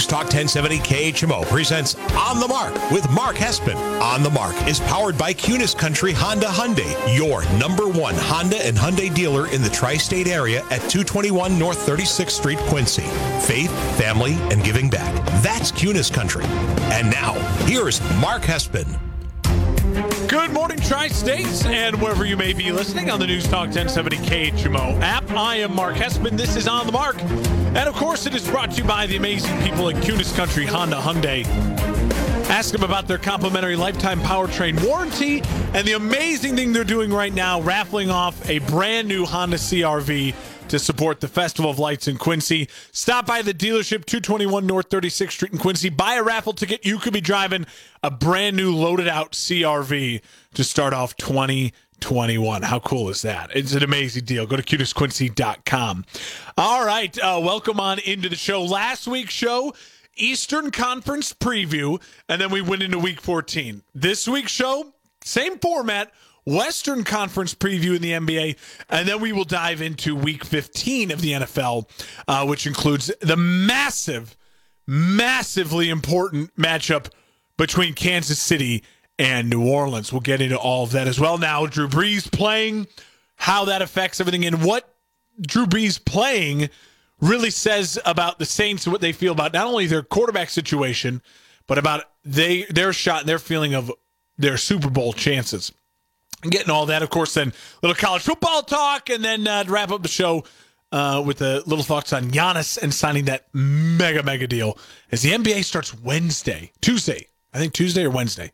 News Talk 1070 KHMO presents On the Mark with Mark Hespen. On the Mark is powered by Kunes Country Honda Hyundai, your number one Honda and Hyundai dealer in the tri state area at 221 North 36th Street, Quincy. Faith, family, and giving back. That's Kunes Country. And now, here's Mark Hespen. Good morning, Tri States, and wherever you may be listening on the News Talk 1070 KHMO app. I am Mark Hespen. This is On the Mark. And of course, it is brought to you by the amazing people at Kunes Country Honda Hyundai. Ask them about their complimentary lifetime powertrain warranty and the amazing thing they're doing right now, raffling off a brand new Honda CRV to support the Festival of Lights in Quincy. Stop by the dealership, 221 North 36th Street in Quincy. Buy a raffle ticket. You could be driving a brand new loaded out CRV to start off 2021. How cool is that? It's an amazing deal. Go to kunesquincy.com. All right. Uh, welcome on into the show. Last week's show. Eastern Conference preview, and then we went into week 14. This week's show, same format, Western Conference preview in the NBA, and then we will dive into Week 15 of the NFL, uh, which includes the massive, massively important matchup between Kansas City and New Orleans. We'll get into all of that as well. Now, Drew Brees playing, how that affects everything, and what Drew Brees playing really says about the Saints and what they feel about not only their quarterback situation, but about they their shot and their feeling of their Super Bowl chances getting all that. Of course, then little college football talk, and then uh, wrap up the show uh, with a little thoughts on Giannis and signing that mega mega deal as the NBA starts Wednesday, Tuesday, I think Tuesday or Wednesday.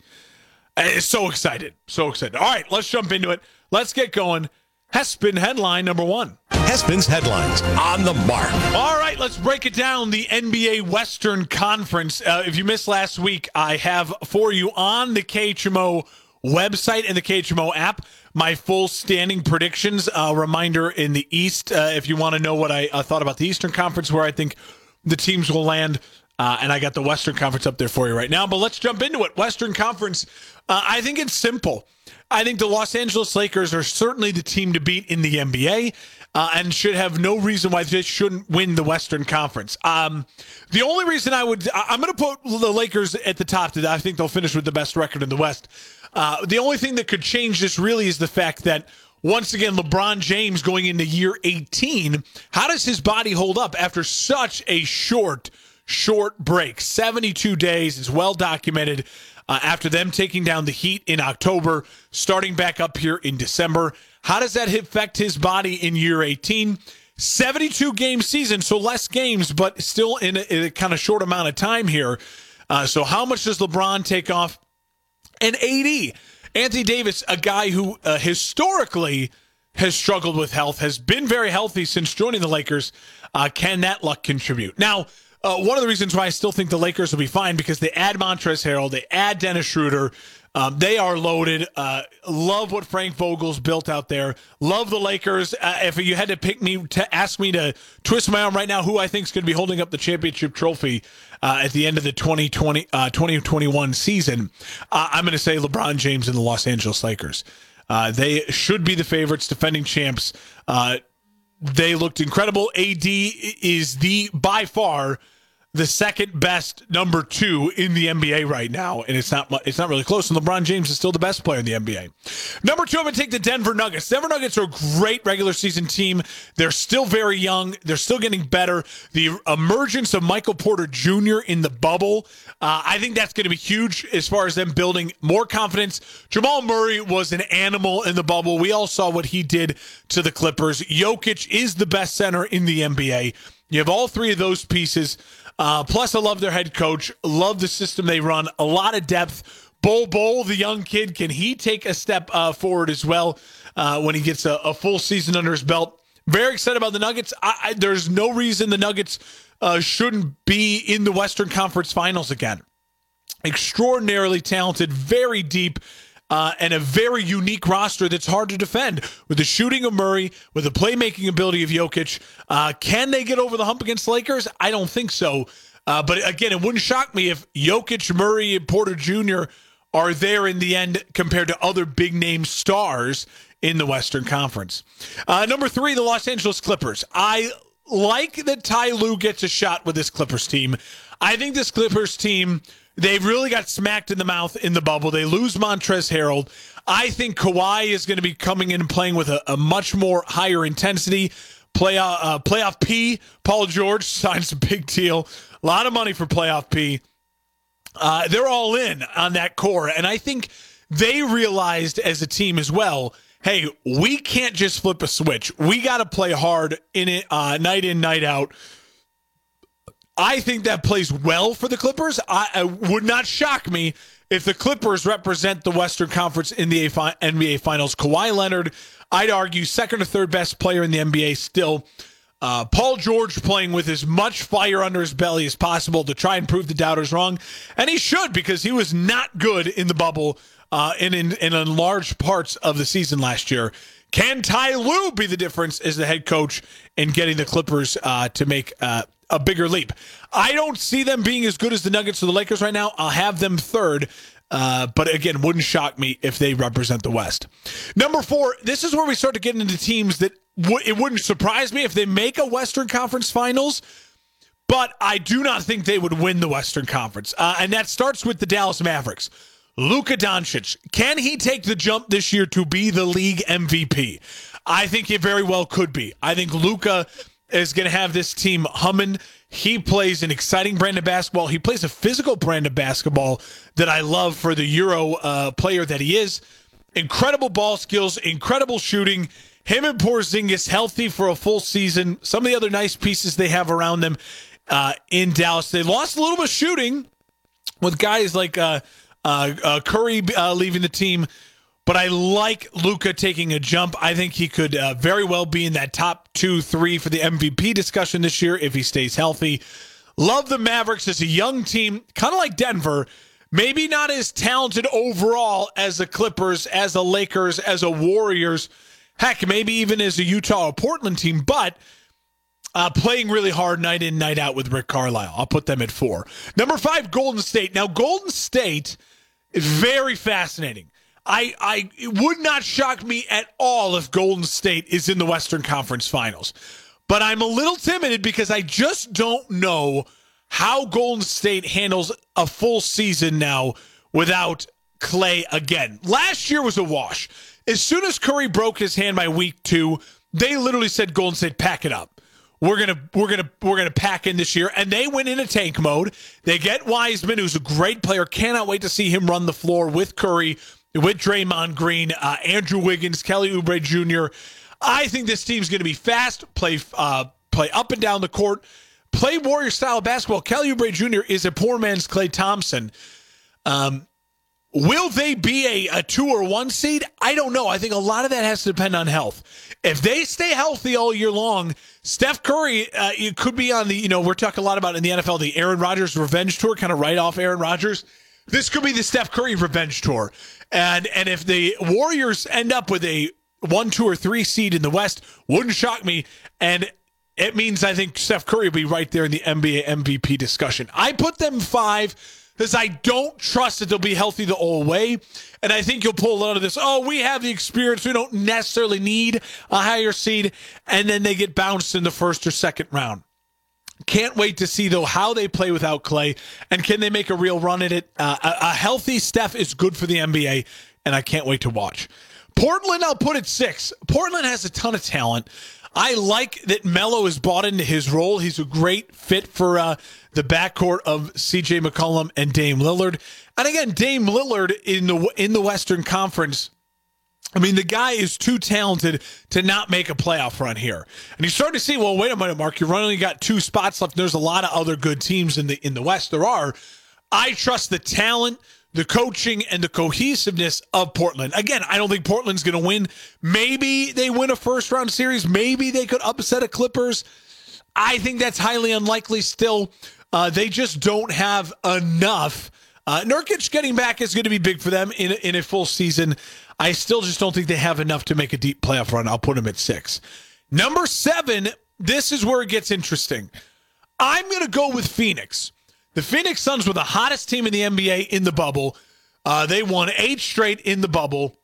Uh, so excited, so excited. All right, let's jump into it. Let's get going. Hespen headline number one. Hespen's headlines on the mark. All right, let's break it down. The NBA Western Conference. Uh, if you missed last week, I have for you on the KHMO website and the KHMO app my full standing predictions. Uh, reminder in the East, uh, if you want to know what I uh, thought about the Eastern Conference, where I think the teams will land. Uh, and I got the Western Conference up there for you right now. But let's jump into it. Western Conference, uh, I think it's simple. I think the Los Angeles Lakers are certainly the team to beat in the NBA. Uh, and should have no reason why they shouldn't win the Western Conference. Um, the only reason I would, I'm going to put the Lakers at the top. To I think they'll finish with the best record in the West. Uh, the only thing that could change this really is the fact that once again, LeBron James going into year 18, how does his body hold up after such a short, short break? 72 days is well documented. Uh, after them taking down the Heat in October, starting back up here in December. How does that affect his body in year 18? 72 game season, so less games, but still in a, in a kind of short amount of time here. Uh, so, how much does LeBron take off? And AD, Anthony Davis, a guy who uh, historically has struggled with health, has been very healthy since joining the Lakers. Uh, can that luck contribute? Now, uh, one of the reasons why I still think the Lakers will be fine because they add Montrezl Harrell, they add Dennis Schroeder. Um, they are loaded. Uh, love what Frank Vogel's built out there. Love the Lakers. Uh, if you had to pick me to ask me to twist my arm right now, who I think is going to be holding up the championship trophy uh, at the end of the 2020 2021 uh, season, uh, I'm going to say LeBron James and the Los Angeles Lakers. Uh, they should be the favorites, defending champs. they looked incredible. AD is the by far the second best number two in the NBA right now, and it's not it's not really close. And LeBron James is still the best player in the NBA. Number two, I'm gonna take the Denver Nuggets. Denver Nuggets are a great regular season team. They're still very young. They're still getting better. The emergence of Michael Porter Jr. in the bubble, uh, I think that's going to be huge as far as them building more confidence. Jamal Murray was an animal in the bubble. We all saw what he did to the Clippers. Jokic is the best center in the NBA. You have all three of those pieces. Uh, plus, I love their head coach. Love the system they run. A lot of depth. Bol Bol, the young kid, can he take a step uh, forward as well uh, when he gets a, a, full season under his belt? Very excited about the Nuggets. I, I, there's no reason the Nuggets uh, shouldn't be in the Western Conference Finals again. Extraordinarily talented, very deep uh, and a very unique roster that's hard to defend with the shooting of Murray, with the playmaking ability of Jokic. Uh, can they get over the hump against Lakers? I don't think so. Uh, but again, it wouldn't shock me if Jokic, Murray, and Porter Jr. are there in the end compared to other big name stars in the Western Conference. Uh, number three, the Los Angeles Clippers. I like that Ty Lue gets a shot with this Clippers team. I think this Clippers team, they really got smacked in the mouth in the bubble. They lose Montrezl Harrell. I think Kawhi is going to be coming in and playing with a, a much more higher intensity. Playoff, uh, playoff P, Paul George signs a big deal. A lot of money for playoff P. Uh, they're all in on that core. And I think they realized as a team as well hey, we can't just flip a switch. We got to play hard in it, uh, night in, night out. I think that plays well for the Clippers. I, I would not shock me if the Clippers represent the Western Conference in the NBA Finals. Kawhi Leonard, I'd argue, second or third best player in the NBA still. Uh, Paul George playing with as much fire under his belly as possible to try and prove the doubters wrong. And he should because he was not good in the bubble uh, and in, and in large parts of the season last year. Can Ty Lue be the difference as the head coach in getting the Clippers uh, to make uh, a bigger leap? I don't see them being as good as the Nuggets or the Lakers right now. I'll have them third. Uh, but again, wouldn't shock me if they represent the West. Number four, this is where we start to get into teams that w- it wouldn't surprise me if they make a Western Conference Finals, but I do not think they would win the Western Conference. Uh, and that starts with the Dallas Mavericks. Luka Doncic, can he take the jump this year to be the league MVP? I think it very well could be. I think Luka is going to have this team humming. He plays an exciting brand of basketball. He plays a physical brand of basketball that I love for the Euro uh, player that he is. Incredible ball skills, incredible shooting. Him and Porzingis healthy for a full season. Some of the other nice pieces they have around them uh, in Dallas. They lost a little bit of shooting with guys like uh, uh, uh, Curry uh, leaving the team, but I like Luka taking a jump. I think he could uh, very well be in that top two, three for the MVP discussion this year if he stays healthy. Love the Mavericks as a young team, kind of like Denver. Maybe not as talented overall as the Clippers, as the Lakers, as the Warriors. Heck, maybe even as a Utah or Portland team, but uh, playing really hard night in, night out with Rick Carlisle. I'll put them at four. Number five, Golden State. Now, Golden State is very fascinating. I, I it would not shock me at all if Golden State is in the Western Conference Finals. But I'm a little timid because I just don't know how Golden State handles a full season now without Klay again. Last year was a wash. As soon as Curry broke his hand by week two, they literally said Golden State pack it up we're gonna we're gonna we're gonna pack in this year, and they went in a tank mode. They get Wiseman, who's a great player. Cannot wait to see him run the floor with Curry, with Draymond Green, uh, Andrew Wiggins, Kelly Oubre Jr. I think this team's going to be fast, play uh, play up and down the court, play warrior style basketball. Kelly Oubre Jr. is a poor man's Klay Thompson. Um, Will they be a, a two or one seed? I don't know. I think a lot of that has to depend on health. If they stay healthy all year long, Steph Curry, uh, it could be on the, you know, we're talking a lot about in the NFL, the Aaron Rodgers revenge tour, kind of right off Aaron Rodgers. This could be the Steph Curry revenge tour. And and if the Warriors end up with a one, two, or three seed in the West, wouldn't shock me. And it means I think Steph Curry will be right there in the NBA MVP discussion. I put them five because I don't trust that they'll be healthy the whole way. And I think you'll pull a lot of this. Oh, we have the experience. We don't necessarily need a higher seed. And then they get bounced in the first or second round. Can't wait to see, though, how they play without Klay, and can they make a real run at it. Uh, a, a healthy Steph is good for the NBA, and I can't wait to watch. Portland, I'll put it six. Portland has a ton of talent. I like that Melo is bought into his role. He's a great fit for uh, the backcourt of CJ McCollum and Dame Lillard. And again, Dame Lillard in the in the Western Conference. I mean, the guy is too talented to not make a playoff run here. And you start to see, well, wait a minute, Mark, you've only got two spots left. There's a lot of other good teams in the in the West. There are. I trust the talent the coaching and the cohesiveness of Portland. Again, I don't think Portland's going to win. Maybe they win a first round series. Maybe they could upset a Clippers. I think that's highly unlikely still. Uh, they just don't have enough. Uh, Nurkic getting back is going to be big for them in, in a full season. I still just don't think they have enough to make a deep playoff run. I'll put them at six. Number seven, this is where it gets interesting. I'm going to go with Phoenix. The Phoenix Suns were the hottest team in the NBA in the bubble. Uh, they won eight straight in the bubble.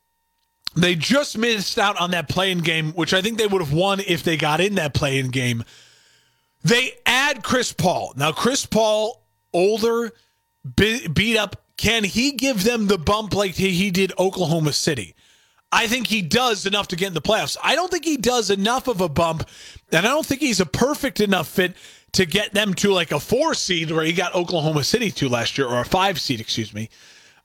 They just missed out on that play-in game, which I think they would have won if they got in that play-in game. They add Chris Paul. Now, Chris Paul, older, beat up. Can he give them the bump like he did Oklahoma City? I think he does enough to get in the playoffs. I don't think he does enough of a bump, and I don't think he's a perfect enough fit to get them to like a four seed where he got Oklahoma City to last year, or a five seed, excuse me.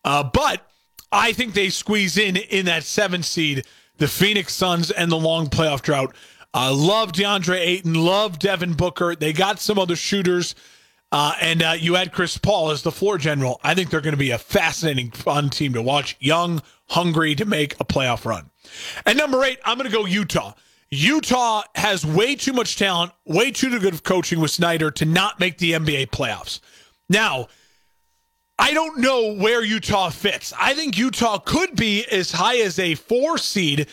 Uh, but I think they squeeze in in that seven seed, the Phoenix Suns and the long playoff drought. I uh, love DeAndre Ayton, love Devin Booker. They got some other shooters. Uh, and uh, you add Chris Paul as the floor general. I think they're going to be a fascinating, fun team to watch. Young, hungry to make a playoff run. And number eight, I'm going to go Utah. Utah has way too much talent, way too good of coaching with Snyder to not make the NBA playoffs. Now, I don't know where Utah fits. I think Utah could be as high as a four seed,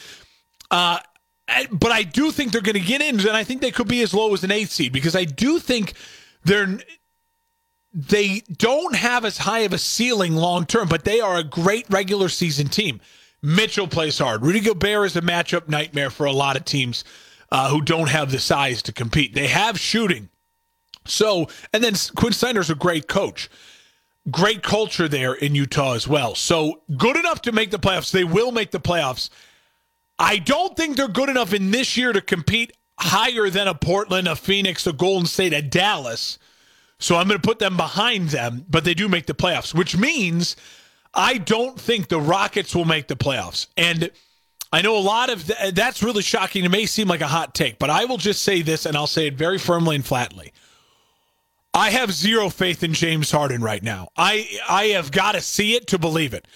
uh, but I do think they're going to get in, and I think they could be as low as an eight seed because I do think they're they don't have as high of a ceiling long term, but they are a great regular season team. Mitchell plays hard. Rudy Gobert is a matchup nightmare for a lot of teams uh, who don't have the size to compete. They have shooting. So, and then Quin Snyder's a great coach. Great culture there in Utah as well. So, good enough to make the playoffs. They will make the playoffs. I don't think they're good enough in this year to compete higher than a Portland, a Phoenix, a Golden State, a Dallas. So I'm going to put them behind them, but they do make the playoffs, which means I don't think the Rockets will make the playoffs. And I know a lot of th- that's really shocking. It may seem like a hot take, but I will just say this and I'll say it very firmly and flatly. I have zero faith in James Harden right now. I I have got to see it to believe it.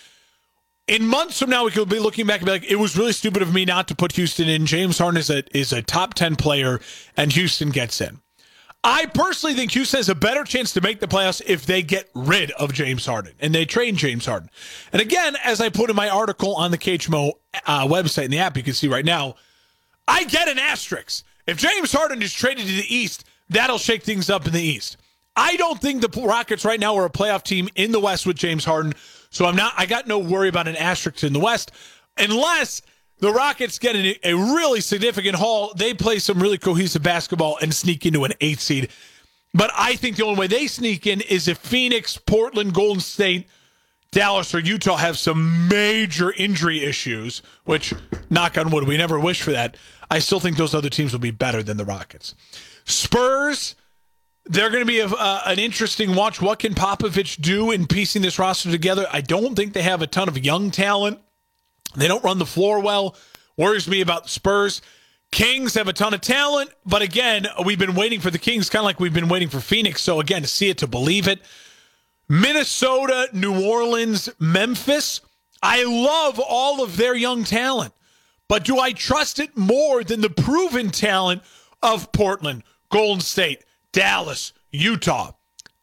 In months from now, we could be looking back and be like, it was really stupid of me not to put Houston in. James Harden is a is a top ten player, and Houston gets in. I personally think Houston has a better chance to make the playoffs if they get rid of James Harden and they train James Harden. And again, as I put in my article on the KHMO uh, website in the app, you can see right now, I get an asterisk. If James Harden is traded to the East, that'll shake things up in the East. I don't think the Rockets right now are a playoff team in the West with James Harden. So I'm not, I got no worry about an asterisk in the West unless the Rockets get a, a really significant haul. They play some really cohesive basketball and sneak into an eighth seed. But I think the only way they sneak in is if Phoenix, Portland, Golden State, Dallas, or Utah have some major injury issues, which, knock on wood, we never wish for that. I still think those other teams will be better than the Rockets. Spurs, they're going to be a, uh, an interesting watch. What can Popovich do in piecing this roster together? I don't think they have a ton of young talent. They don't run the floor well. Worries me about the Spurs. Kings have a ton of talent, but again, we've been waiting for the Kings, kind of like we've been waiting for Phoenix. So again, to see it, to believe it. Minnesota, New Orleans, Memphis. I love all of their young talent, but do I trust it more than the proven talent of Portland, Golden State, Dallas, Utah?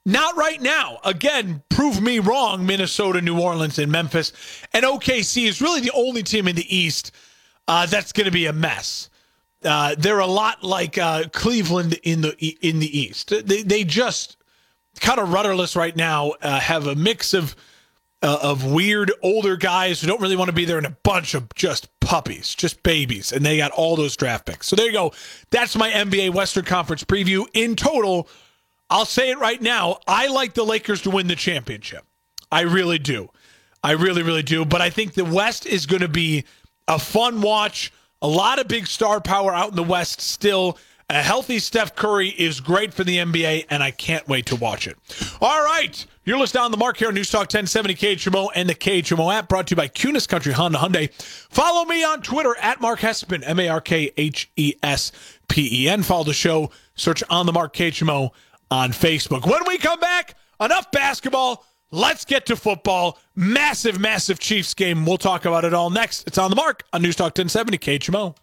Not right now. Again, prove me wrong, Minnesota, New Orleans, and Memphis. And OKC is really the only team in the East uh, that's going to be a mess. Uh, they're a lot like uh, Cleveland in the in the East. They they just kind of rudderless right now. Uh, have a mix of uh, of weird older guys who don't really want to be there, and a bunch of just puppies, just babies, and they got all those draft picks. So there you go. That's my NBA Western Conference preview. In total, I'll say it right now. I like the Lakers to win the championship. I really do. I really, really do. But I think the West is going to be a fun watch. A lot of big star power out in the West still. A healthy Steph Curry is great for the NBA, and I can't wait to watch it. All right. You're listening on the mark here on News Talk 1070 KHMO and the KHMO app brought to you by Kunes Country Honda Hyundai. Follow me on Twitter at Mark Hespen, M A R K H E S P E N. Follow the show. Search on the mark KHMO on Facebook. When we come back, enough basketball. Let's get to football. Massive, massive Chiefs game. We'll talk about it all next. It's on the mark on News Talk 1070 KHMO.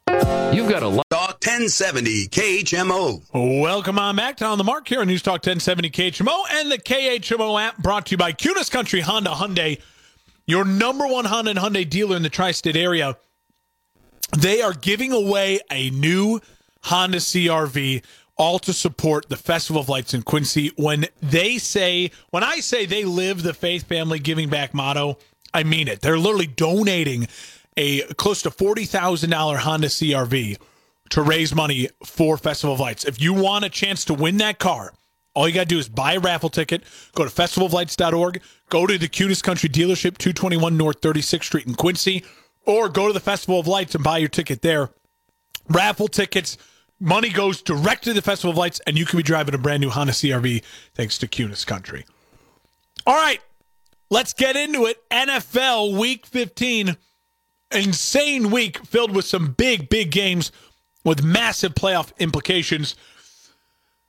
You've got a lot. Talk 1070 KHMO. Welcome on back to On the Mark here on News Talk 1070 KHMO and the KHMO app brought to you by Kunes Country Honda Hyundai, your number one Honda and Hyundai dealer in the tri state area. They are giving away a new Honda CRV all to support the Festival of Lights in Quincy. When they say, when I say they live the faith, family, giving back motto, I mean it. They're literally donating a close to $40,000 Honda CRV to raise money for Festival of Lights. If you want a chance to win that car, all you got to do is buy a raffle ticket, go to festivaloflights.org, go to the Kunes Country dealership, 221 North 36th Street in Quincy, or go to the Festival of Lights and buy your ticket there. Raffle tickets, money goes direct to the Festival of Lights, and you can be driving a brand new Honda CRV thanks to Kunes Country. All right, let's get into it. NFL Week 15 insane week filled with some big, big games with massive playoff implications.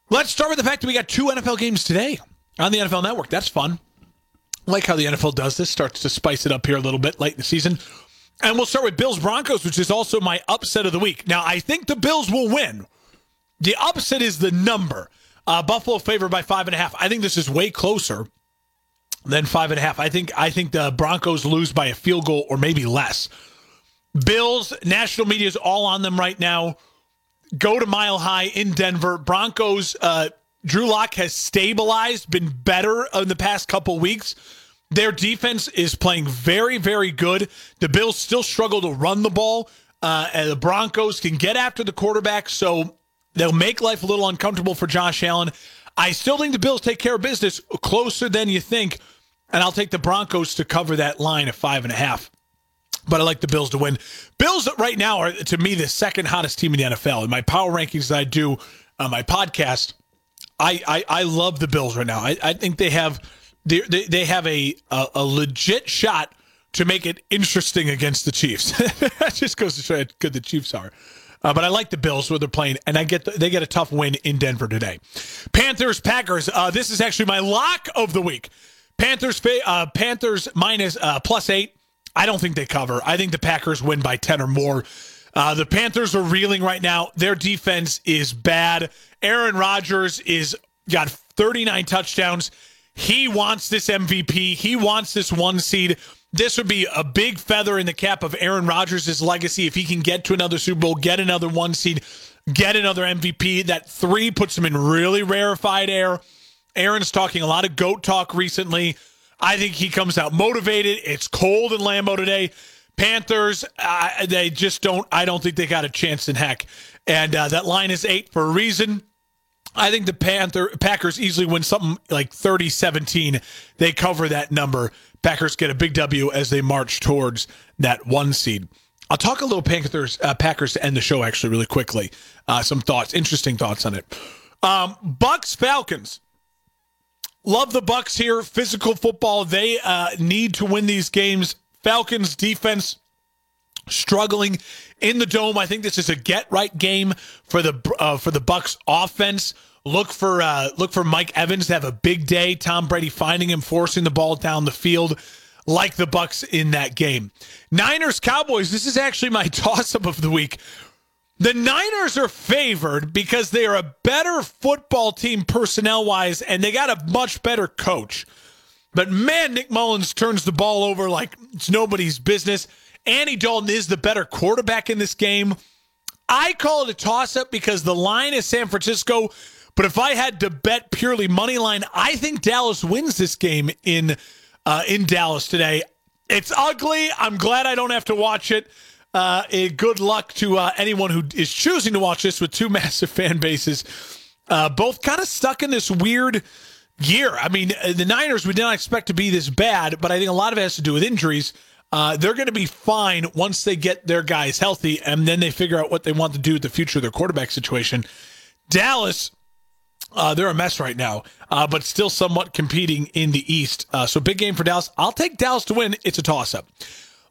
Let's start with the fact that we got two NFL games today on the NFL Network. That's fun. Like how the NFL does this, starts to spice it up here a little bit late in the season. And we'll start with Bills Broncos, which is also my upset of the week. Now, I think the Bills will win. The upset is the number. Uh, Buffalo favored by five and a half. I think this is way closer than five and a half. I think I think the Broncos lose by a field goal or maybe less. Bills, national media is all on them right now. Go to Mile High in Denver. Broncos, uh, Drew Lock has stabilized, been better in the past couple weeks. Their defense is playing very, very good. The Bills still struggle to run the ball. Uh, and the Broncos can get after the quarterback, so they'll make life a little uncomfortable for Josh Allen. I still think the Bills take care of business closer than you think, and I'll take the Broncos to cover that line of five and a half but I like the Bills to win. Bills right now are to me the second hottest team in the NFL. In my power rankings that I do on my podcast, I I, I love the Bills right now. I, I think they have they they have a, a, a legit shot to make it interesting against the Chiefs. that just goes to show how good the Chiefs are. Uh, but I like the Bills where they're playing, and I get the, they get a tough win in Denver today. Panthers Packers. Uh, this is actually my lock of the week. Panthers uh, Panthers minus uh, plus eight. I don't think they cover. I think the Packers win by 10 or more. Uh, the Panthers are reeling right now. Their defense is bad. Aaron Rodgers is got 39 touchdowns. He wants this MVP. He wants this one seed. This would be a big feather in the cap of Aaron Rodgers' legacy if he can get to another Super Bowl, get another one seed, get another MVP. That three puts him in really rarefied air. Aaron's talking a lot of GOAT talk recently. I think he comes out motivated. It's cold in Lambeau today. Panthers, uh, they just don't. I don't think they got a chance in heck. And uh, that line is eight for a reason. I think the Panther Packers easily win something like 30-17. They cover that number. Packers get a big W as they march towards that one seed. I'll talk a little Panthers uh, Packers to end the show actually really quickly. Uh, some thoughts, interesting thoughts on it. Um, Bucks Falcons. Love the Bucks here. Physical football. They uh, need to win these games. Falcons defense struggling in the dome. I think this is a get right game for the uh, for the Bucks offense. Look for uh, look for Mike Evans to have a big day. Tom Brady finding him, forcing the ball down the field, like the Bucks in that game. Niners Cowboys. This is actually my toss up of the week. The Niners are favored because they are a better football team personnel wise and they got a much better coach. But man, Nick Mullens turns the ball over like it's nobody's business. Andy Dalton is the better quarterback in this game. I call it a toss up because the line is San Francisco. But if I had to bet purely money line, I think Dallas wins this game in uh, in Dallas today. It's ugly. I'm glad I don't have to watch it. Uh, good luck to uh, anyone who is choosing to watch this with two massive fan bases, uh, both kind of stuck in this weird year. I mean, uh, the Niners we did not expect to be this bad, but I think a lot of it has to do with injuries. Uh, they're going to be fine once they get their guys healthy, and then they figure out what they want to do with the future of their quarterback situation. Dallas, uh, they're a mess right now, uh, but still somewhat competing in the East. Uh, so big game for Dallas. I'll take Dallas to win. It's a toss up.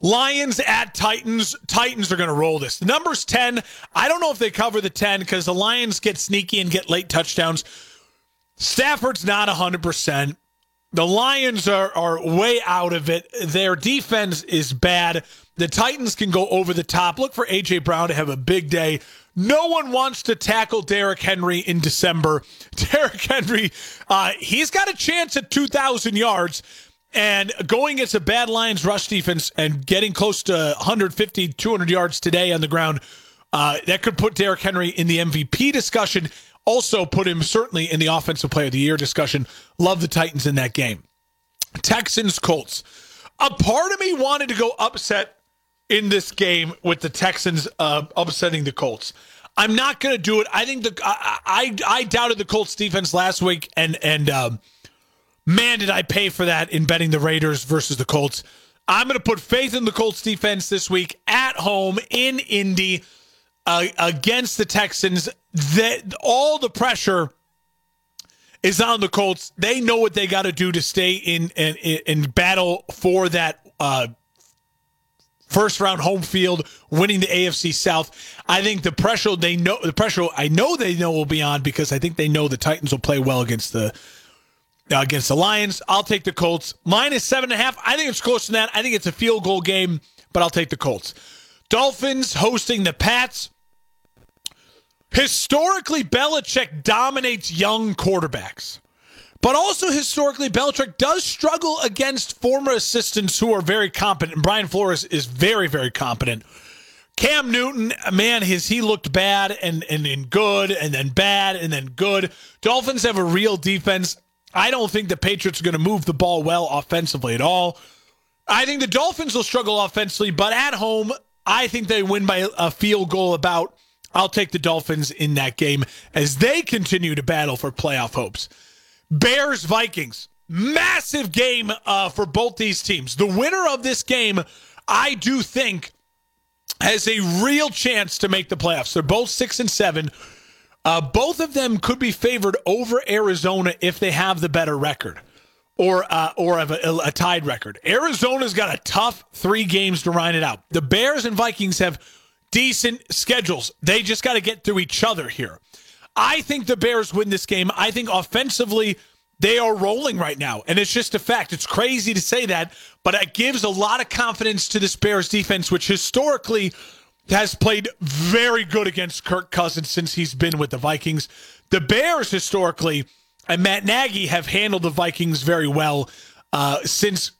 Lions at Titans. Titans are going to roll this. The number's 10. I don't know if they cover the 10 because the Lions get sneaky and get late touchdowns. Stafford's not 100%. The Lions are, are way out of it. Their defense is bad. The Titans can go over the top. Look for A.J. Brown to have a big day. No one wants to tackle Derrick Henry in December. Derrick Henry, uh, he's got a chance at 2,000 yards. And going against a bad Lions rush defense and getting close to 150, 200 yards today on the ground, uh, that could put Derrick Henry in the MVP discussion. Also, put him certainly in the Offensive Player of the Year discussion. Love the Titans in that game. Texans, Colts. a part of me wanted to go upset in this game with the Texans uh, upsetting the Colts. I'm not going to do it. I think the I, I, I doubted the Colts defense last week, and and um, man, did I pay for that in betting the Raiders versus the Colts. I'm going to put faith in the Colts defense this week at home in Indy uh, against the Texans. That all the pressure is on the Colts. They know what they got to do to stay in in, in battle for that uh, first round home field, winning the AFC South. I think the pressure they know the pressure I know they know will be on because I think they know the Titans will play well against the uh, against the Lions. I'll take the Colts minus seven and a half. I think it's closer than that. I think it's a field goal game, but I'll take the Colts. Dolphins hosting the Pats. Historically, Belichick dominates young quarterbacks. But also historically, Belichick does struggle against former assistants who are very competent. And Brian Flores is very, very competent. Cam Newton, man, has he looked bad and, and, and good and then bad and then good. Dolphins have a real defense. I don't think the Patriots are going to move the ball well offensively at all. I think the Dolphins will struggle offensively, but at home, I think they win by a field goal about I'll take the Dolphins in that game as they continue to battle for playoff hopes. Bears Vikings, massive game uh, for both these teams. The winner of this game, I do think, has a real chance to make the playoffs. They're both six and seven. Uh, both of them could be favored over Arizona if they have the better record or uh, or have a, a tied record. Arizona's got a tough three games to ride it out. The Bears and Vikings have decent schedules. They just got to get through each other here. I think the Bears win this game. I think offensively, they are rolling right now. And it's just a fact. It's crazy to say that, but it gives a lot of confidence to this Bears defense, which historically has played very good against Kirk Cousins since he's been with the Vikings. The Bears historically and Matt Nagy have handled the Vikings very well uh, since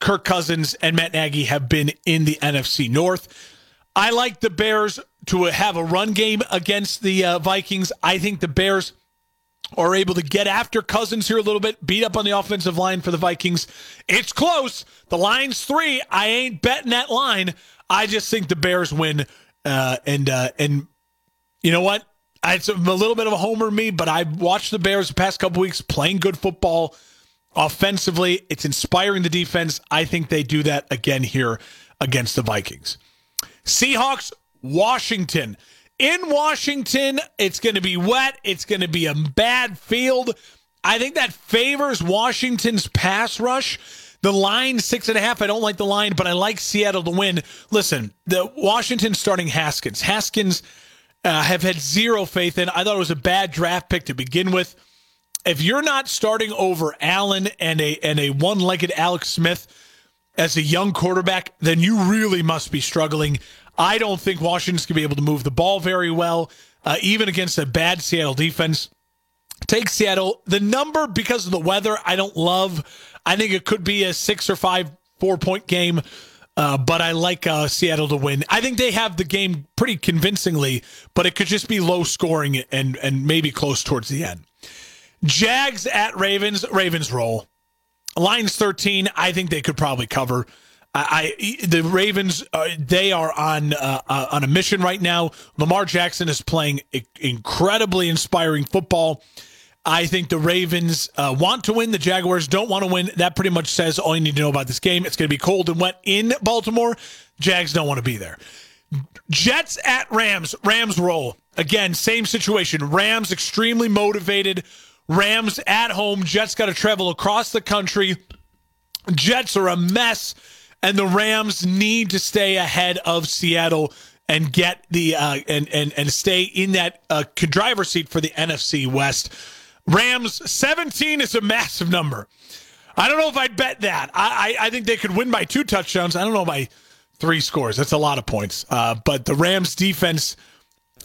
Kirk Cousins and Matt Nagy have been in the NFC North. I like the Bears to have a run game against the uh, Vikings. I think the Bears are able to get after Cousins here a little bit, beat up on the offensive line for the Vikings. It's close. The line's three. I ain't betting that line. I just think the Bears win. Uh, and uh, and you know what? It's a little bit of a homer me, but I've watched the Bears the past couple weeks playing good football offensively. It's inspiring the defense. I think they do that again here against the Vikings. Seahawks, Washington. In Washington, it's going to be wet. It's going to be a bad field. I think that favors Washington's pass rush. The line six and a half. I don't like the line, but I like Seattle to win. Listen, the Washington starting Haskins. Haskins uh, have had zero faith in. I thought it was a bad draft pick to begin with. If you're not starting over Allen and a and a one legged Alex Smith, as a young quarterback, then you really must be struggling. I don't think Washington's going to be able to move the ball very well, uh, even against a bad Seattle defense. Take Seattle. The number, because of the weather, I don't love. I think it could be a six or five, four point game, uh, but I like uh, Seattle to win. I think they have the game pretty convincingly, but it could just be low scoring and, and maybe close towards the end. Jags at Ravens. Ravens roll. Line's 13. I think they could probably cover. I, I the Ravens uh, they are on uh, uh, on a mission right now. Lamar Jackson is playing incredibly inspiring football. I think the Ravens uh, want to win. The Jaguars don't want to win. That pretty much says all you need to know about this game. It's going to be cold and wet in Baltimore. Jags don't want to be there. Jets at Rams. Rams roll. Again, same situation. Rams extremely motivated Rams at home. Jets got to travel across the country. Jets are a mess, and the Rams need to stay ahead of Seattle and get the uh, and and and stay in that uh, driver's seat for the NFC West. Rams 17 is a massive number. I don't know if I'd bet that. I, I, I think they could win by two touchdowns. I don't know by three scores. That's a lot of points. Uh, but the Rams defense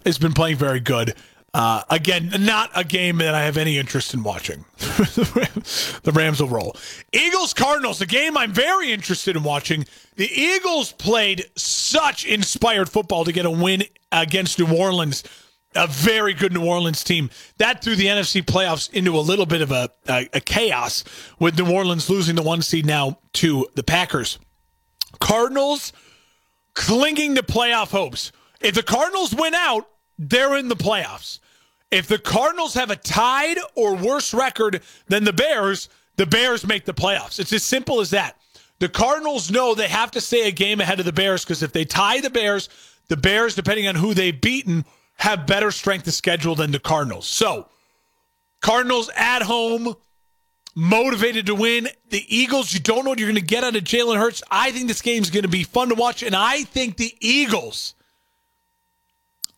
has been playing very good. Uh, again, not a game that I have any interest in watching. the Rams will roll. Eagles Cardinals, a game I'm very interested in watching. The Eagles played such inspired football to get a win against New Orleans a very good New Orleans team. That threw the NFC playoffs into a little bit of a, a, a chaos with New Orleans losing the one seed now to the Packers. Cardinals clinging to playoff hopes. If the Cardinals win out, they're in the playoffs. If the Cardinals have a tied or worse record than the Bears, the Bears make the playoffs. It's as simple as that. The Cardinals know they have to stay a game ahead of the Bears because if they tie the Bears, the Bears, depending on who they've beaten, have better strength of schedule than the Cardinals. So, Cardinals at home, motivated to win. The Eagles, you don't know what you're going to get out of Jalen Hurts. I think this game's going to be fun to watch, and I think the Eagles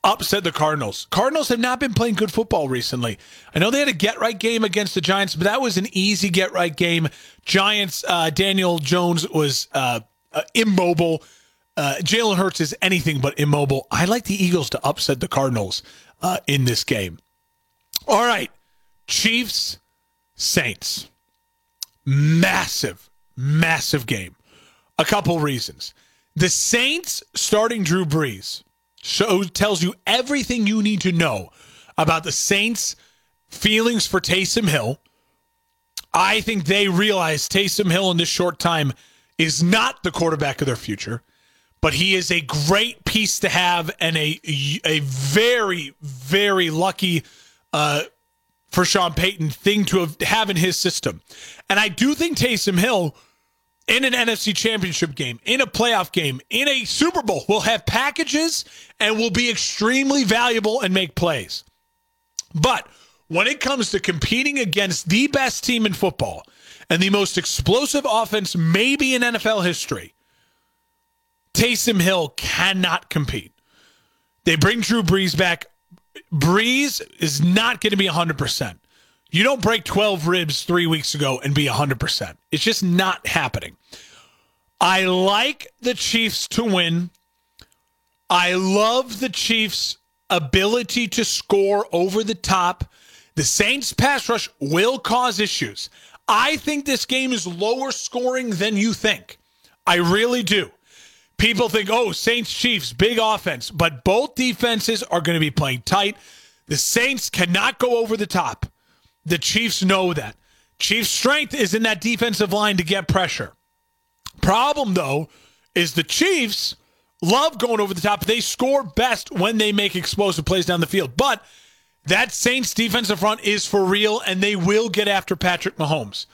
upset the Cardinals. Cardinals have not been playing good football recently. I know they had a get right game against the Giants, but that was an easy get right game. Giants, uh, Daniel Jones was uh, uh, immobile. Uh, Jalen Hurts is anything but immobile. I like the Eagles to upset the Cardinals uh, in this game. All right, Chiefs, Saints. Massive, massive game. A couple reasons. The Saints starting Drew Brees shows tells you everything you need to know about the Saints' feelings for Taysom Hill. I think they realize Taysom Hill in this short time is not the quarterback of their future, but he is a great piece to have and a a very very lucky uh, for Sean Payton thing to have, have in his system. And I do think Taysom Hill in an NFC championship game, in a playoff game, in a Super Bowl will have packages and will be extremely valuable and make plays. But when it comes to competing against the best team in football and the most explosive offense maybe in NFL history, Taysom Hill cannot compete. They bring Drew Brees back. Brees is not going to be 100%. You don't break 12 ribs three weeks ago and be 100%. It's just not happening. I like the Chiefs to win. I love the Chiefs' ability to score over the top. The Saints' pass rush will cause issues. I think this game is lower scoring than you think. I really do. People think, oh, Saints Chiefs, big offense, but both defenses are going to be playing tight. The Saints cannot go over the top. The Chiefs know that. Chiefs' strength is in that defensive line to get pressure. Problem, though, is the Chiefs love going over the top. They score best when they make explosive plays down the field. But that Saints defensive front is for real, and they will get after Patrick Mahomes.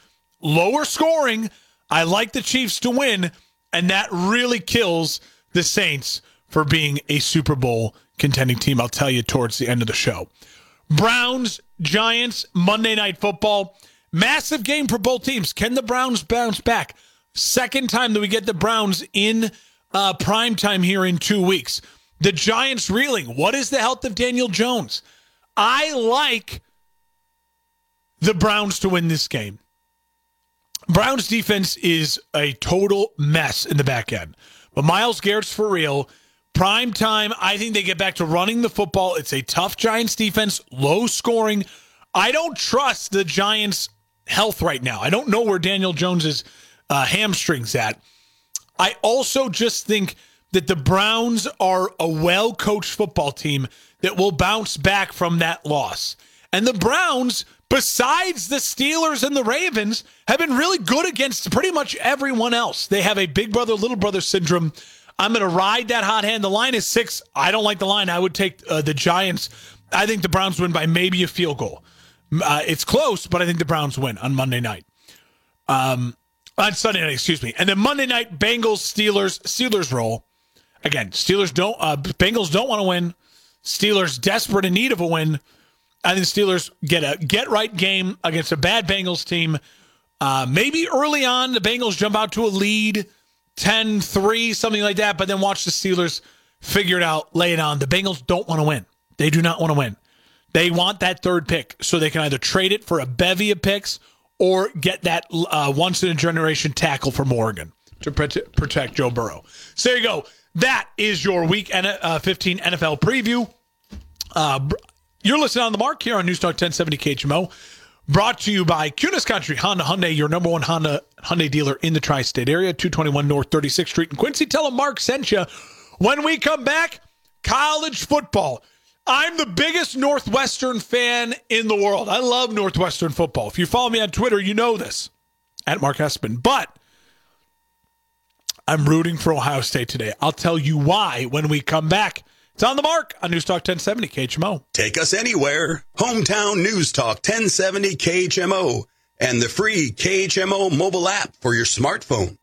Lower scoring. I like the Chiefs to win, and that really kills the Saints for being a Super Bowl contending team. I'll tell you towards the end of the show. Browns, Giants, Monday Night Football. Massive game for both teams. Can the Browns bounce back? Second time that we get the Browns in uh, prime time here in two weeks. The Giants reeling. What is the health of Daniel Jones? I like the Browns to win this game. Browns defense is a total mess in the back end. But Myles Garrett's for real. Prime time, I think they get back to running the football. It's a tough Giants defense, low scoring. I don't trust the Giants' health right now. I don't know where Daniel Jones's uh, hamstrings at. I also just think that the Browns are a well coached football team that will bounce back from that loss. And the Browns, besides the Steelers and the Ravens, have been really good against pretty much everyone else. They have a big brother, little brother syndrome I'm going to ride that hot hand. The line is six. I don't like the line. I would take uh, the Giants. I think the Browns win by maybe a field goal. Uh, it's close, but I think the Browns win on Monday night. Um, on Sunday night, excuse me. And then Monday night, Bengals, Steelers, Steelers roll. Again, Steelers don't, uh, Bengals don't want to win. Steelers desperate in need of a win. I think Steelers get a get right game against a bad Bengals team. Uh, maybe early on, the Bengals jump out to a lead. 10 3, something like that, but then watch the Steelers figure it out, lay it on. The Bengals don't want to win. They do not want to win. They want that third pick so they can either trade it for a bevy of picks or get that uh, once in a generation tackle from Oregon to protect Joe Burrow. So there you go. That is your week uh, 15 NFL preview. Uh, you're listening on the mark here on Newstalk 1070 KHMO. Brought to you by Kunes Country Honda Hyundai, your number one Honda Hyundai dealer in the tri-state area, 221 North 36th Street in Quincy. Tell them Mark sent you. When we come back, college football. I'm the biggest Northwestern fan in the world. I love Northwestern football. If you follow me on Twitter, you know this at Mark Hespen. But I'm rooting for Ohio State today. I'll tell you why when we come back. It's on the mark on News Talk 1070 KHMO. Take us anywhere. Hometown News Talk 1070 KHMO and the free KHMO mobile app for your smartphone.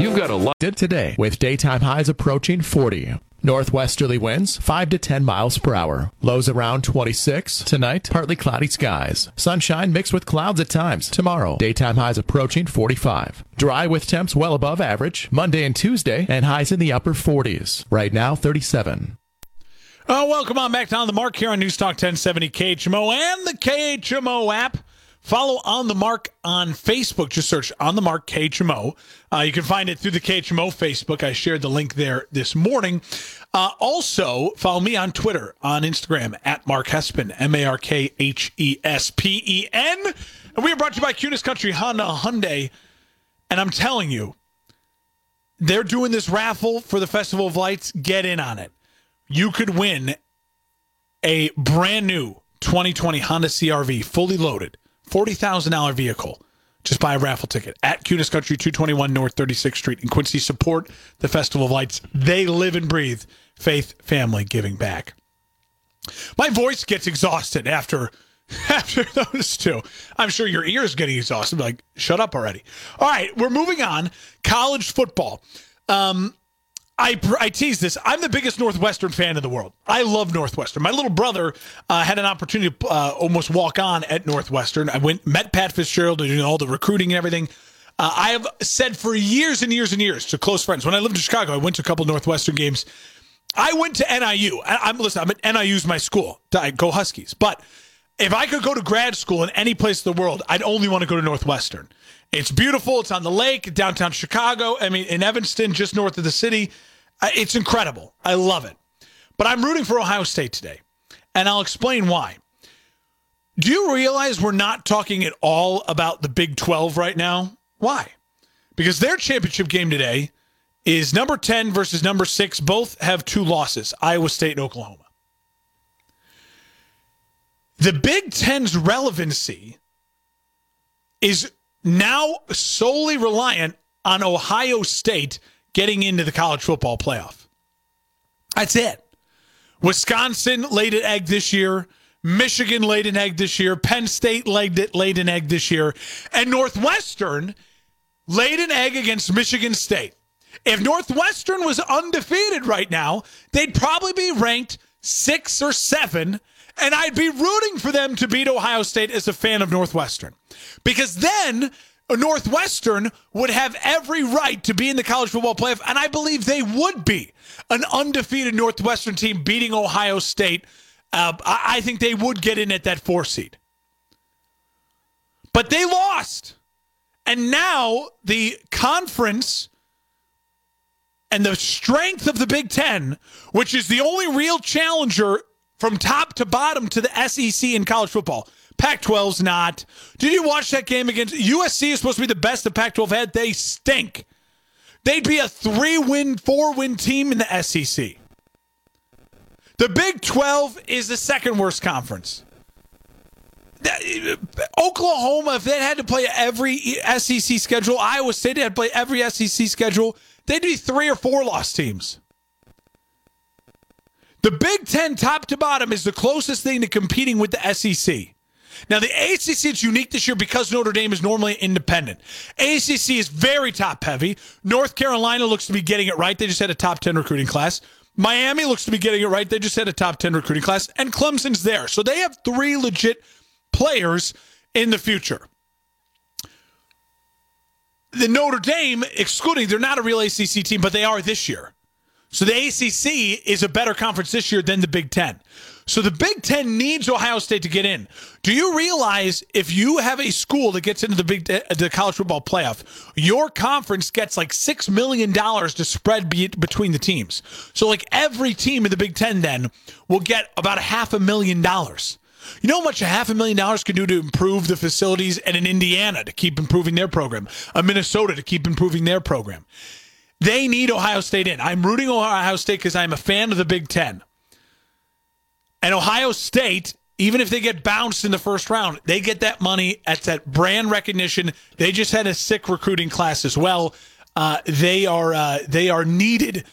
You've got a lot today with daytime highs approaching 40. Northwesterly winds 5 to 10 miles per hour. Lows around 26. Tonight, partly cloudy skies. Sunshine mixed with clouds at times. Tomorrow, daytime highs approaching 45. Dry with temps well above average. Monday and Tuesday, and highs in the upper 40s. Right now, 37. Oh, welcome on back to On the Mark here on News Talk 1070 KHMO and the KHMO app. Follow On the Mark on Facebook. Just search On the Mark KHMO. Uh, you can find it through the KHMO Facebook. I shared the link there this morning. Uh, also, follow me on Twitter, on Instagram, at Mark Hespen, M A R K H E S P E N. And we are brought to you by Kunes Country Honda Hyundai. And I'm telling you, they're doing this raffle for the Festival of Lights. Get in on it. You could win a brand new 2020 Honda CRV, fully loaded $40,000 vehicle. Just buy a raffle ticket at Kunes Country, 221 North 36th Street in Quincy. Support the Festival of Lights. They live and breathe faith, family, giving back. My voice gets exhausted after after those two. I'm sure your ears getting exhausted. Like, shut up already. All right, we're moving on. College football. Um, I, I tease this. I'm the biggest Northwestern fan in the world. I love Northwestern. My little brother uh, had an opportunity to uh, almost walk on at Northwestern. I went met Pat Fitzgerald and all the recruiting and everything. Uh, I have said for years and years and years to close friends. When I lived in Chicago, I went to a couple Northwestern games. I went to NIU. I, am listen. I'm at NIU's my school. Go Huskies. But if I could go to grad school in any place in the world, I'd only want to go to Northwestern. It's beautiful. It's on the lake, downtown Chicago. I mean, in Evanston, just north of the city. It's incredible. I love it. But I'm rooting for Ohio State today, and I'll explain why. Do you realize we're not talking at all about the Big 12 right now? Why? Because their championship game today is number 10 versus number 6. Both have two losses Iowa State and Oklahoma. The Big Ten's relevancy is now solely reliant on Ohio State getting into the college football playoff. That's it. Wisconsin laid an egg this year. Michigan laid an egg this year. Penn State laid, it, laid an egg this year. And Northwestern laid an egg against Michigan State. If Northwestern was undefeated right now, they'd probably be ranked six or seven, and I'd be rooting for them to beat Ohio State as a fan of Northwestern. Because then Northwestern would have every right to be in the college football playoff, and I believe they would be an undefeated Northwestern team beating Ohio State. Uh, I think they would get in at that four seed. But they lost. And now the conference and the strength of the Big Ten, which is the only real challenger from top to bottom to the SEC in college football. Pac 12's not. Did you watch that game against USC? Is supposed to be the best the Pac 12 had. They stink. They'd be a three win, four win team in the SEC. The Big 12 is the second worst conference. Uh, Oklahoma, if they had to play every SEC schedule, Iowa State had to play every SEC schedule, they'd be three or four lost teams. The Big Ten, top to bottom, is the closest thing to competing with the SEC. Now, the ACC is unique this year because Notre Dame is normally independent. ACC is very top heavy. North Carolina looks to be getting it right. They just had a top 10 recruiting class. Miami looks to be getting it right. They just had a top 10 recruiting class. And Clemson's there. So they have three legit players in the future. The Notre Dame, excluding, they're not a real ACC team, but they are this year. So the ACC is a better conference this year than the Big Ten. So the Big Ten needs Ohio State to get in. Do you realize if you have a school that gets into the big uh, the college football playoff, your conference gets like six million dollars to spread be, between the teams. So like every team in the Big Ten then will get about a half a million dollars. You know how much a half a million dollars can do to improve the facilities and in Indiana to keep improving their program, a Minnesota to keep improving their program. They need Ohio State in. I'm rooting Ohio State because I'm a fan of the Big Ten. And Ohio State, even if they get bounced in the first round, they get that money. That's that brand recognition. They just had a sick recruiting class as well. Uh, they are uh, they are needed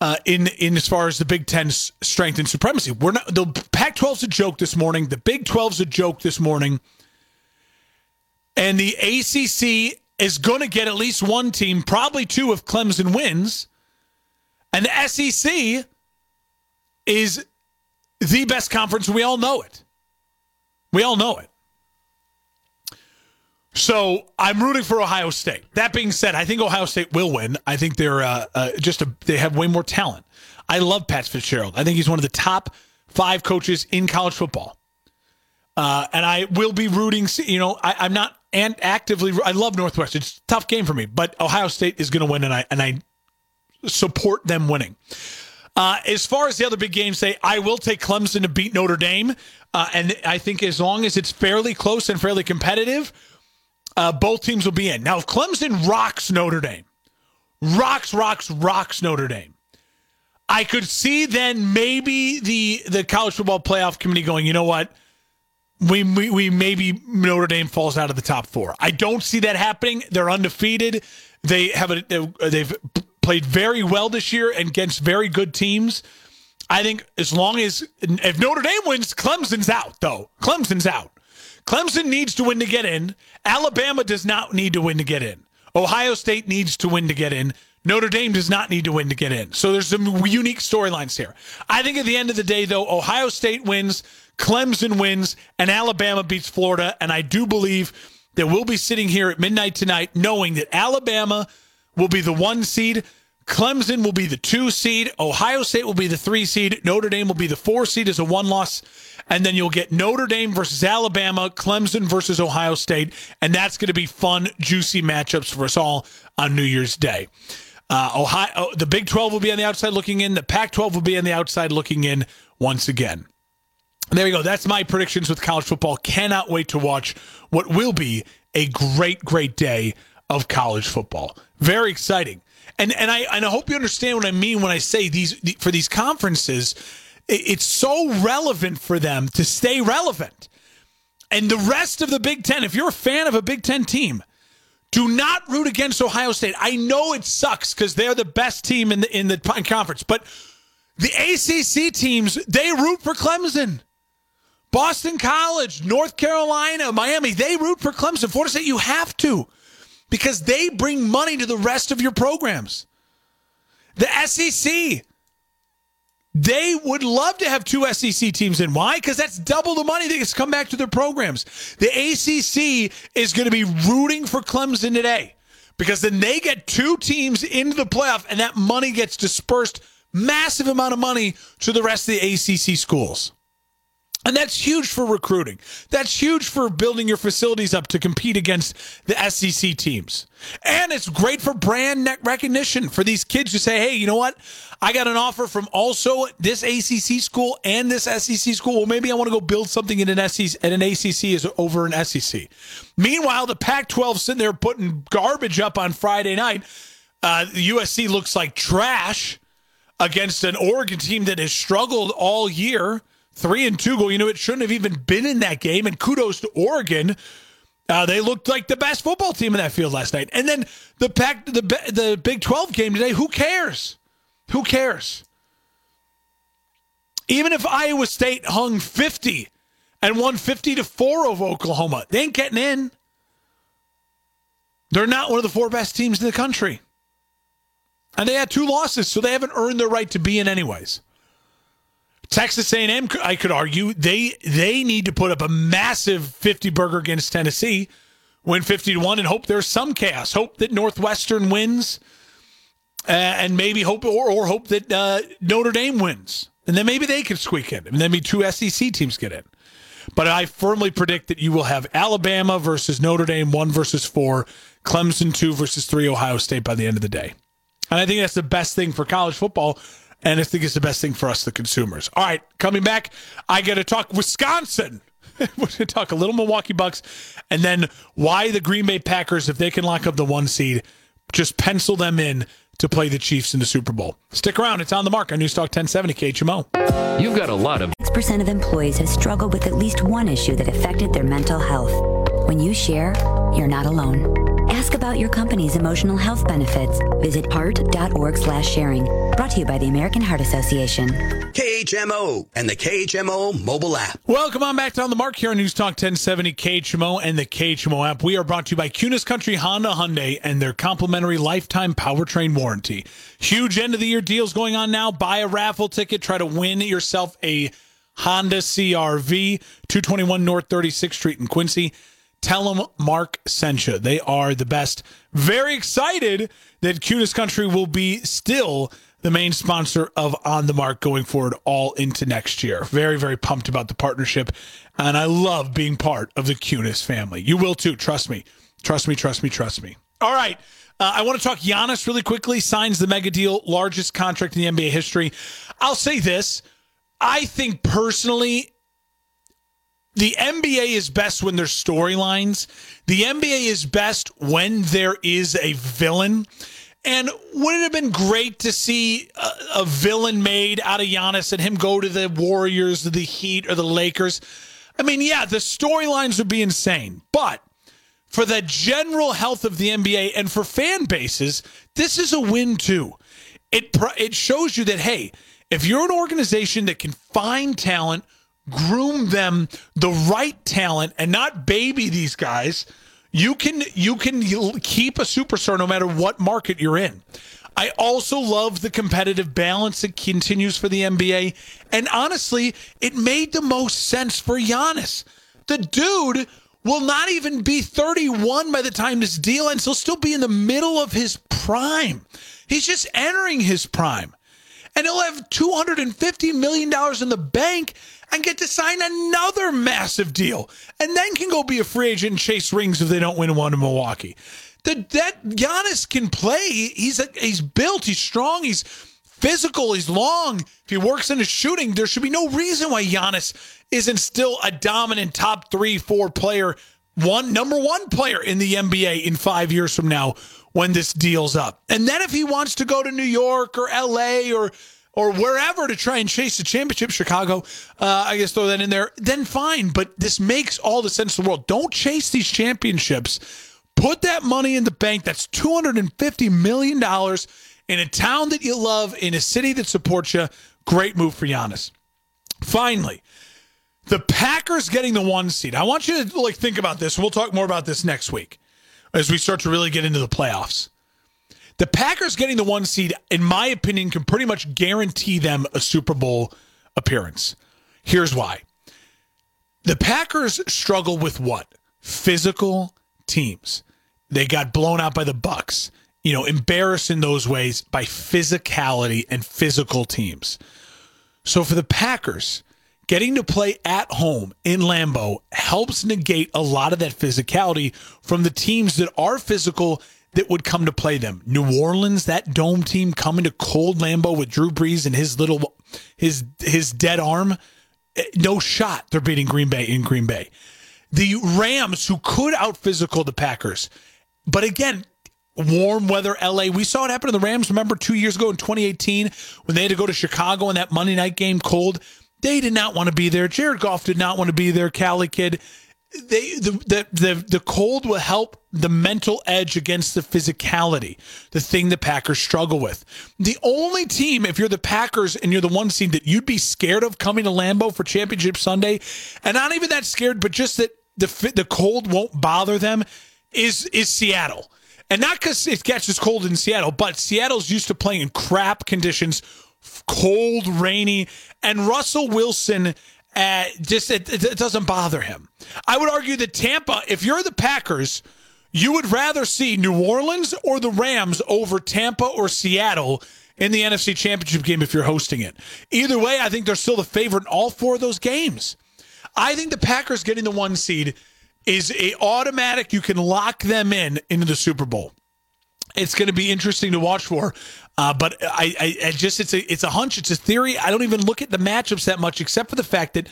uh, in in as far as the Big Ten's strength and supremacy. We're not the Pac-12's a joke this morning. The Big 12's a joke this morning, and the ACC is going to get at least one team, probably two, if Clemson wins, and the SEC is the best conference. We all know it. We all know it. So I'm rooting for Ohio State. That being said, I think Ohio State will win. I think they're uh, uh, just a, they have way more talent. I love Pat Fitzgerald. I think he's one of the top five coaches in college football. Uh, and I will be rooting. You know, I, am not and actively. I love Northwestern. It's a tough game for me, but Ohio State is going to win, and I and I support them winning. Uh, as far as the other big games, say I will take Clemson to beat Notre Dame, uh, and I think as long as it's fairly close and fairly competitive, uh, both teams will be in. Now, if Clemson rocks Notre Dame, rocks, rocks, rocks Notre Dame, I could see then maybe the the college football playoff committee going, you know what? We, we, we maybe Notre Dame falls out of the top four. I don't see that happening. They're undefeated. They have a they've played very well this year and against very good teams. I think as long as if Notre Dame wins, Clemson's out though. Clemson's out. Clemson needs to win to get in. Alabama does not need to win to get in. Ohio State needs to win to get in. Notre Dame does not need to win to get in. So there's some unique storylines here. I think at the end of the day, though, Ohio State wins, Clemson wins, and Alabama beats Florida. And I do believe that we'll be sitting here at midnight tonight knowing that Alabama will be the one seed. Clemson will be the two seed. Ohio State will be the three seed. Notre Dame will be the four seed as a one loss and then you'll get Notre Dame versus Alabama, Clemson versus Ohio State, and that's going to be fun, juicy matchups for us all on New Year's Day. Uh, Ohio, oh, the Big 12 will be on the outside looking in. The Pac 12 will be on the outside looking in once again. There you go. That's my predictions with college football. Cannot wait to watch what will be a great, great day of college football. Very exciting. And and I and I hope you understand what I mean when I say these for these conferences it's so relevant for them to stay relevant. And the rest of the Big Ten, if you're a fan of a Big Ten team, do not root against Ohio State. I know it sucks because they're the best team in the in the conference, but the ACC teams they root for Clemson. Boston College, North Carolina, Miami, they root for Clemson. Florida State, you have to because they bring money to the rest of your programs. The SEC, they would love to have two SEC teams in. Why? Because that's double the money that gets come back to their programs. The ACC is going to be rooting for Clemson today because then they get two teams into the playoff and that money gets dispersed, massive amount of money to the rest of the ACC schools. And that's huge for recruiting. That's huge for building your facilities up to compete against the SEC teams. And it's great for brand recognition for these kids to say, hey, you know what? I got an offer from also this ACC school and this SEC school. Well, maybe I want to go build something in an SEC at an ACC is over an SEC. Meanwhile, the Pac-12 sitting there putting garbage up on Friday night. Uh, the USC looks like trash against an Oregon team that has struggled all year three and two goal. You know, it shouldn't have even been in that game. And kudos to Oregon. Uh, they looked like the best football team in that field last night. And then the pack, the the Big Twelve game today. Who cares? Who cares? Even if Iowa State hung fifty and won fifty to four over Oklahoma, they ain't getting in. They're not one of the four best teams in the country. And they had two losses, so they haven't earned their right to be in anyways. Texas A&M, I could argue they they need to put up a massive 50 burger against Tennessee, win 50 to one, and hope there's some chaos. Hope that Northwestern wins, uh, and maybe hope or, or hope that uh, Notre Dame wins, and then maybe they can squeak in, and then maybe two SEC teams get in. But I firmly predict that you will have Alabama versus Notre Dame, one versus four, Clemson two versus three, Ohio State by the end of the day. And I think that's the best thing for college football and I think it's the best thing for us, the consumers. All right, coming back, I got to talk Wisconsin. We're going to talk a little Milwaukee Bucks, and then why the Green Bay Packers, if they can lock up the one seed, just pencil them in to play the Chiefs in the Super Bowl. Stick around. It's on the mark on Newstalk 1070 KHMO. You've got a lot of 6% of employees have struggled with at least one issue that affected their mental health. When you share, you're not alone. Ask about your company's emotional health benefits. Visit heart.org slash sharing. Brought to you by the American Heart Association. KHMO and the KHMO mobile app. Welcome on back to On the Mark here on News Talk 1070 KHMO and the KHMO app. We are brought to you by Kunes Country Honda Hyundai and their complimentary lifetime powertrain warranty. Huge end of the year deals going on now. Buy a raffle ticket, try to win yourself a Honda CRV, 221 North 36th Street in Quincy. Tell them Mark sent you. They are the best. Very excited that Kunes Country will be still the main sponsor of On the Mark going forward all into next year. Very, very pumped about the partnership. And I love being part of the Kunes family. You will too. Trust me. Trust me, trust me, trust me. All right. Uh, I want to talk Giannis really quickly. Signs the mega deal, largest contract in the NBA history. I'll say this. I think personally, the NBA is best when there's storylines. The NBA is best when there is a villain. And wouldn't it have been great to see a, a, villain made out of Giannis and him go to the Warriors, the Heat, or the Lakers? I mean, yeah, the storylines would be insane. But for the general health of the NBA and for fan bases, this is a win too. It it shows you that hey, if you're an organization that can find talent – groom them the right talent and not baby these guys, you can you can keep a superstar no matter what market you're in. I also love the competitive balance that continues for the NBA. And honestly, it made the most sense for Giannis. The dude will not even be 31 by the time this deal ends. He'll still be in the middle of his prime. He's just entering his prime. And he'll have $250 million in the bank and get to sign another massive deal, and then can go be a free agent and chase rings if they don't win one in Milwaukee. The, that Giannis can play. He's a, he's built. He's strong. He's physical. He's long. If he works in his shooting, there should be no reason why Giannis isn't still a dominant top three, four player, one number one player in the NBA in five years from now when this deal's up. And then if he wants to go to New York or LA or or wherever to try and chase the championship, Chicago, uh, I guess throw that in there, then fine. But this makes all the sense in the world. Don't chase these championships. Put that money in the bank. That's $250 million in a town that you love, in a city that supports you. Great move for Giannis. Finally, the Packers getting the one seed. I want you to like think about this. We'll talk more about this next week as we start to really get into the playoffs. The Packers getting the one seed, in my opinion, can pretty much guarantee them a Super Bowl appearance. Here's why. The Packers struggle with what? Physical teams. They got blown out by the Bucs. You know, embarrassed in those ways by physicality and physical teams. So for the Packers, getting to play at home in Lambeau helps negate a lot of that physicality from the teams that are physical that would come to play them. New Orleans, that dome team coming to cold Lambeau with Drew Brees and his little his his dead arm. Eh, no shot they're beating Green Bay in Green Bay. The Rams, who could out physical the Packers, but again, warm weather LA. We saw it happen to the Rams, remember, two years ago in 2018 when they had to go to Chicago in that Monday night game cold. They did not want to be there. Jared Goff did not want to be there. Cali kid they the, the the the cold will help the mental edge against the physicality, the thing the Packers struggle with. The only team, if you're the Packers and you're the one seed that you'd be scared of coming to Lambeau for Championship Sunday, and not even that scared, but just that the the cold won't bother them, is is Seattle. And not because it gets as cold in Seattle, but Seattle's used to playing in crap conditions, cold, rainy, and Russell Wilson just it, it doesn't bother him. I would argue that Tampa, if you're the Packers, you would rather see New Orleans or the Rams over Tampa or Seattle in the NFC Championship game if you're hosting it. Either way, I think they're still the favorite in all four of those games. I think the Packers getting the one seed is a automatic. You can lock them in into the Super Bowl. It's going to be interesting to watch for. Uh, but I, I, I, just it's a it's a hunch, it's a theory. I don't even look at the matchups that much, except for the fact that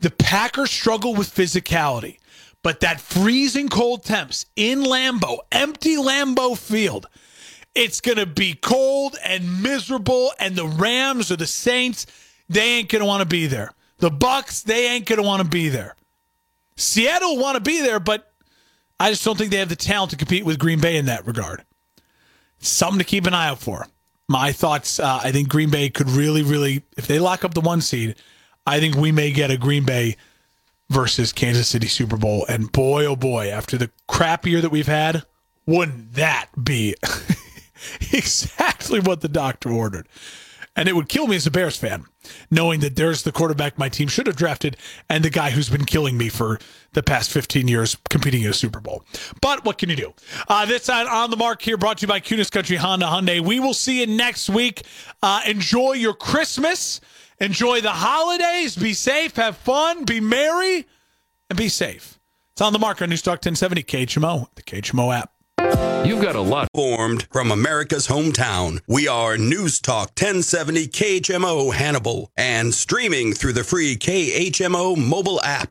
the Packers struggle with physicality. But that freezing cold temps in Lambeau, empty Lambeau Field, It's going to be cold and miserable, and the Rams or the Saints, they ain't going to want to be there. The Bucs, they ain't going to want to be there. Seattle want to be there, but I just don't think they have the talent to compete with Green Bay in that regard. Something to keep an eye out for. My thoughts uh, I think Green Bay could really, really, if they lock up the one seed, I think we may get a Green Bay versus Kansas City Super Bowl. And boy, oh boy, after the crap year that we've had, wouldn't that be exactly what the doctor ordered? And it would kill me as a Bears fan, knowing that there's the quarterback my team should have drafted and the guy who's been killing me for the past 15 years competing in a Super Bowl. But what can you do? Uh, this on, on the mark here brought to you by Kunes Country Honda Hyundai. We will see you next week. Uh, enjoy your Christmas. Enjoy the holidays. Be safe. Have fun. Be merry. And be safe. It's on the mark on Newstalk 1070 KHMO, the KHMO app. You've got a lot formed from America's hometown. We are News Talk 1070 KHMO Hannibal and streaming through the free KHMO mobile app.